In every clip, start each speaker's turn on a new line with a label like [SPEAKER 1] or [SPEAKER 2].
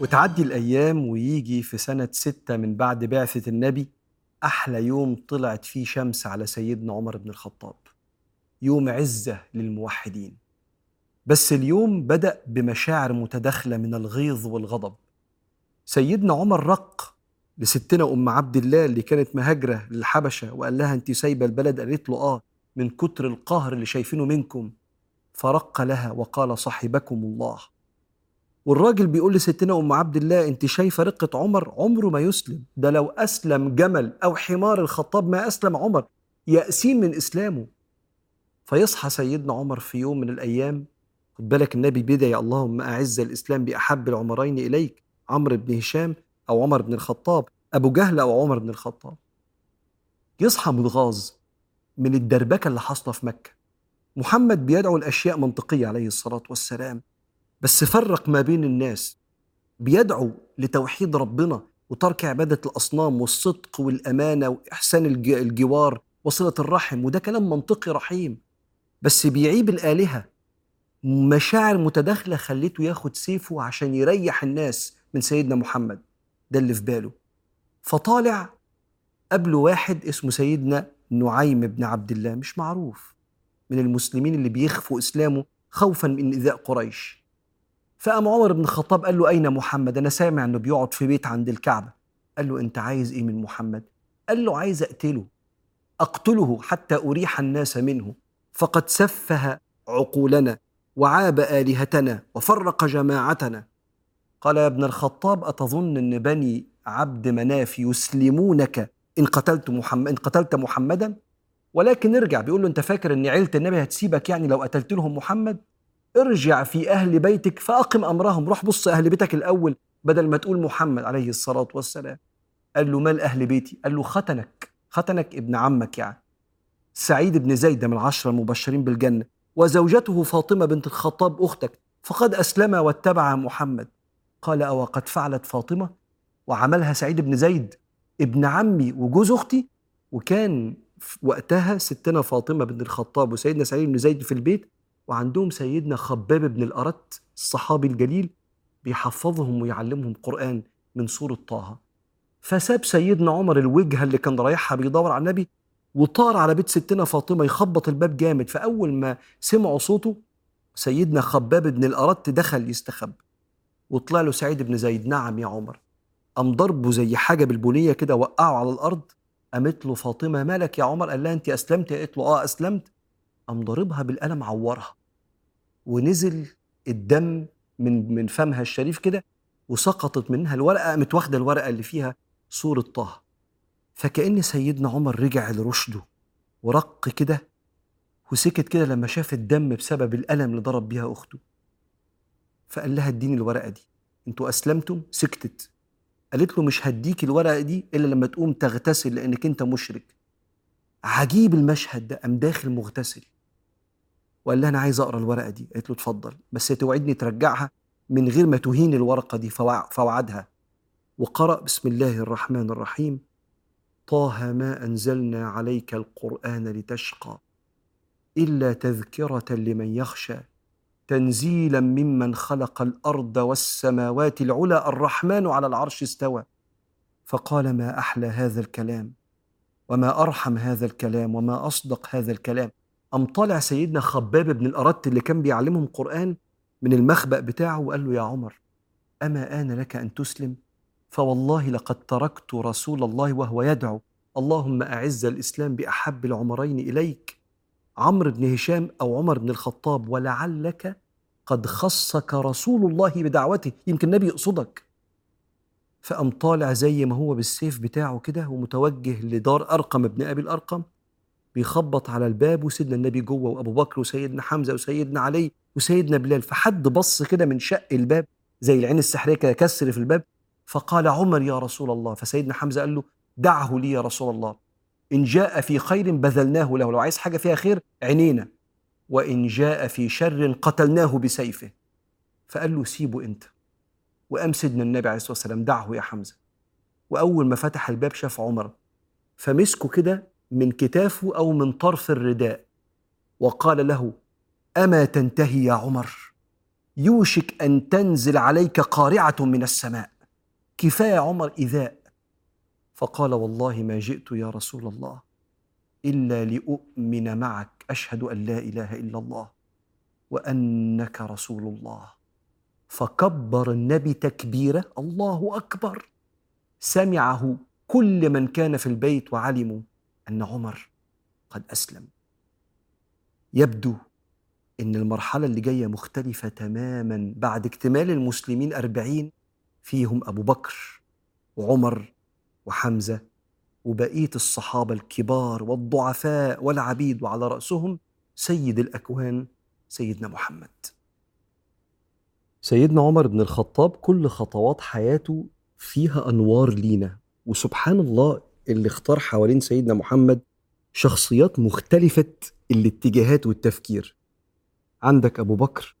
[SPEAKER 1] وتعدي الأيام ويجي في سنة ستة من بعد بعثة النبي أحلى يوم طلعت فيه شمس على سيدنا عمر بن الخطاب يوم عزة للموحدين. بس اليوم بدأ بمشاعر متداخلة من الغيظ والغضب. سيدنا عمر رق لستنا أم عبد الله اللي كانت مهاجرة للحبشة وقال لها أنت سايبة البلد؟ قالت له آه من كتر القهر اللي شايفينه منكم. فرق لها وقال صاحبكم الله. والراجل بيقول لستنا أم عبد الله أنت شايفة رقة عمر؟ عمره ما يسلم. ده لو أسلم جمل أو حمار الخطاب ما أسلم عمر. يأسين من إسلامه. فيصحى سيدنا عمر في يوم من الأيام. خد بالك النبي بيدعي اللهم أعز الإسلام بأحب العمرين إليك. عمرو بن هشام أو عمر بن الخطاب. أبو جهل أو عمر بن الخطاب. يصحى متغاظ من الدربكة اللي حاصلة في مكة. محمد بيدعو الأشياء منطقية عليه الصلاة والسلام. بس فرق ما بين الناس. بيدعو لتوحيد ربنا وترك عبادة الأصنام والصدق والأمانة وإحسان الجوار وصلة الرحم وده كلام منطقي رحيم. بس بيعيب الآلهة. مشاعر متداخلة خليته ياخد سيفه عشان يريح الناس من سيدنا محمد. ده اللي في باله. فطالع قبله واحد اسمه سيدنا نعيم بن عبد الله مش معروف. من المسلمين اللي بيخفوا إسلامه خوفا من إيذاء قريش. فقام عمر بن الخطاب قال له أين محمد؟ أنا سامع أنه بيقعد في بيت عند الكعبة. قال له أنت عايز إيه من محمد؟ قال له عايز أقتله أقتله حتى أريح الناس منه. فقد سفه عقولنا وعاب آلهتنا وفرق جماعتنا. قال يا ابن الخطاب أتظن أن بني عبد مناف يسلمونك إن قتلت محمد إن قتلت محمدا؟ ولكن نرجع بيقول له أنت فاكر أن عيلة النبي هتسيبك يعني لو قتلت لهم محمد؟ ارجع في أهل بيتك فأقم أمرهم. روح بص أهل بيتك الأول بدل ما تقول محمد عليه الصلاة والسلام. قال له مال أهل بيتي؟ قال له ختنك ختنك ابن عمك يعني. سعيد بن زيد من العشرة المبشرين بالجنة. وزوجته فاطمة بنت الخطاب أختك. فقد أسلم واتبع محمد. قال أو قد فعلت فاطمة؟ وعملها سعيد بن زيد ابن عمي وجوز أختي. وكان وقتها ستنا فاطمة بن الخطاب وسيدنا سعيد بن زيد في البيت وعندهم سيدنا خباب بن الأرت الصحابي الجليل بيحفظهم ويعلمهم قرآن من سورة طه. فساب سيدنا عمر الوجهة اللي كان رايحها بيدور على النبي وطار على بيت ستنا فاطمة يخبط الباب جامد. فأول ما سمعوا صوته سيدنا خباب بن الأرت دخل يستخب وطلع له سعيد بن زيد نعم يا عمر. قام ضربه زي حاجة بالبنية كده وقعه على الأرض. قامت له فاطمة مالك يا عمر؟ قال لها أنت أسلمت؟ قالت له آه أسلمت. قام ضاربها بالقلم عورها. ونزل الدم من من فمها الشريف كده وسقطت منها الورقة قامت واخدة الورقة اللي فيها صورة طه. فكأن سيدنا عمر رجع لرشده ورق كده وسكت كده لما شاف الدم بسبب الألم اللي ضرب بيها أخته. فقال لها اديني الورقة دي. أنتوا أسلمتم؟ سكتت. قالت له مش هديك الورقة دي إلا لما تقوم تغتسل لأنك أنت مشرك. عجيب المشهد ده قام داخل مغتسل. وقال لها أنا عايز أقرأ الورقة دي. قالت له اتفضل. بس توعدني ترجعها من غير ما تهين الورقة دي فوعدها. وقرأ بسم الله الرحمن الرحيم. طه ما أنزلنا عليك القرآن لتشقى إلا تذكرة لمن يخشى تنزيلا ممن خلق الأرض والسماوات العلى الرحمن على العرش استوى. فقال ما أحلى هذا الكلام وما أرحم هذا الكلام وما أصدق هذا الكلام. قام طالع سيدنا خباب بن الأرت اللي كان بيعلمهم قرآن من المخبأ بتاعه وقال له يا عمر أما آن لك أن تسلم؟ فوالله لقد تركت رسول الله وهو يدعو. اللهم أعز الإسلام بأحب العمرين إليك. عمرو بن هشام أو عمر بن الخطاب ولعلك قد خصك رسول الله بدعوته. يمكن النبي يقصدك. فقام طالع زي ما هو بالسيف بتاعه كده ومتوجه لدار أرقم ابن أبي الأرقم. بيخبط على الباب وسيدنا النبي جوه وأبو بكر وسيدنا حمزة وسيدنا علي وسيدنا بلال. فحد بص كده من شق الباب زي العين السحرية كده كسر في الباب. فقال عمر يا رسول الله. فسيدنا حمزة قال له دعه لي يا رسول الله. إن جاء في خير بذلناه له. لو عايز حاجة فيها خير عينينا. وإن جاء في شر قتلناه بسيفه. فقال له سيبه أنت. وقام سيدنا النبي عليه الصلاة والسلام دعه يا حمزة. وأول ما فتح الباب شاف عمر. فمسكه كده من كتافه أو من طرف الرداء. وقال له أما تنتهي يا عمر؟ يوشك أن تنزل عليك قارعة من السماء. كفاية عمر إيذاء. فقال والله ما جئت يا رسول الله إلا لأؤمن معك أشهد أن لا إله إلا الله وأنك رسول الله. فكبر النبي تكبيره الله أكبر. سمعه كل من كان في البيت وعلموا. أن عمر قد أسلم. يبدو إن المرحلة اللي جاية مختلفة تماما بعد اكتمال المسلمين أربعين فيهم أبو بكر وعمر وحمزة وبقية الصحابة الكبار والضعفاء والعبيد وعلى رأسهم سيد الأكوان سيدنا محمد. سيدنا عمر بن الخطاب كل خطوات حياته فيها أنوار لينا وسبحان الله اللي اختار حوالين سيدنا محمد شخصيات مختلفة الاتجاهات والتفكير. عندك أبو بكر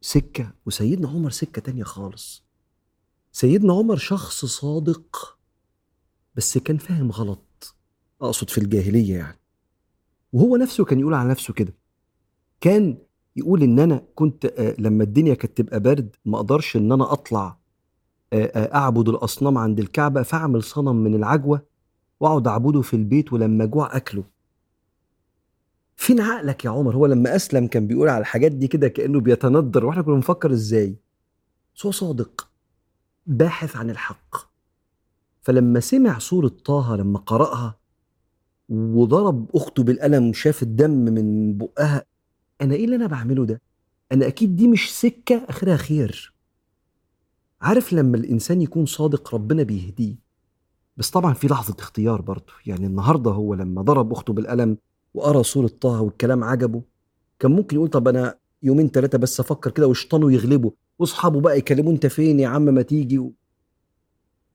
[SPEAKER 1] سكة وسيدنا عمر سكة تانية خالص. سيدنا عمر شخص صادق بس كان فاهم غلط أقصد في الجاهلية يعني. وهو نفسه كان يقول على نفسه كده. كان يقول إن أنا كنت آه، لما الدنيا كانت تبقى برد ما أقدرش إن أنا أطلع آه، آه، أعبد الأصنام عند الكعبة فأعمل صنم من العجوة واقعد اعبده في البيت ولما جوع اكله. فين عقلك يا عمر؟ هو لما اسلم كان بيقول على الحاجات دي كده كأنه بيتندر وإحنا كنا بنفكر إزاي؟ بس هو صادق باحث عن الحق. فلما سمع سورة طه لما قرأها وضرب أخته بالقلم وشاف الدم من بقها أنا إيه اللي أنا بعمله ده؟ أنا أكيد دي مش سكة آخرها خير. عارف لما الإنسان يكون صادق ربنا بيهديه؟ بس طبعا في لحظة اختيار برضه. يعني النهاردة هو لما ضرب أخته بالقلم وقرأ سورة طه والكلام عجبه كان ممكن يقول طب أنا يومين ثلاثة بس أفكر كده وشيطانه يغلبه وأصحابه بقى يكلموه أنت فين يا عم ما تيجي و...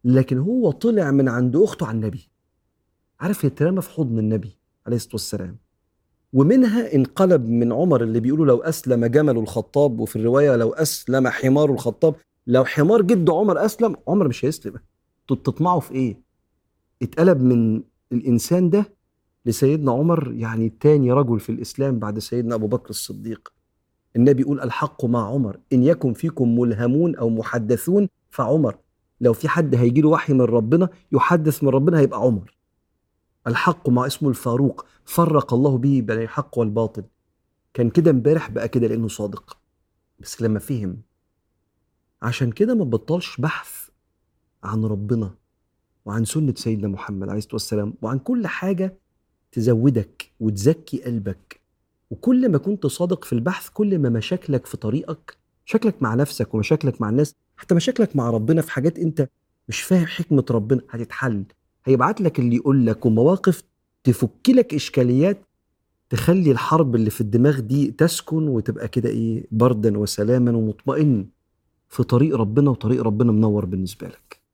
[SPEAKER 1] لكن هو طلع من عند أخته على النبي. عارف يترمى في حضن النبي عليه الصلاة والسلام. ومنها انقلب من عمر اللي بيقولوا لو أسلم جمل الخطاب وفي الرواية لو أسلم حمار الخطاب. لو حمار جد عمر أسلم عمر مش هيسلم. تطمعوا في إيه؟ اتقلب من الإنسان ده لسيدنا عمر يعني تاني رجل في الإسلام بعد سيدنا أبو بكر الصديق. النبي يقول الحق مع عمر إن يكن فيكم ملهمون أو محدثون فعمر. لو في حد هيجي له وحي من ربنا يحدث من ربنا هيبقى عمر. الحق مع اسمه الفاروق فرق الله به بين الحق والباطل. كان كده امبارح بقى كده لأنه صادق. بس لما فهم عشان كده ما بطلش بحث عن ربنا. وعن سنة سيدنا محمد عليه الصلاة والسلام وعن كل حاجة تزودك وتزكي قلبك. وكل ما كنت صادق في البحث كل ما مشاكلك في طريقك مشاكلك مع نفسك ومشاكلك مع الناس حتى مشاكلك مع ربنا في حاجات أنت مش فاهم حكمة ربنا هتتحل. هيبعت لك اللي يقول لك ومواقف تفك لك إشكاليات تخلي الحرب اللي في الدماغ دي تسكن وتبقى كده إيه بردا وسلاما ومطمئن في طريق ربنا وطريق ربنا منور بالنسبة لك.